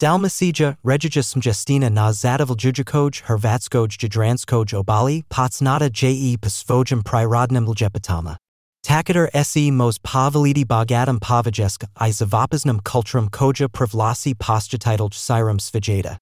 Dalmacija, regijus mjestina na zadavljujikoj, hrvatskoj jadranskoj obali, potsnata je pasvojim prirodnim ljepatama. Takater se mos pavaliti bogatam pavajeska i zavapasnam kulturum koja privlasi postatitlj sirum svijeta.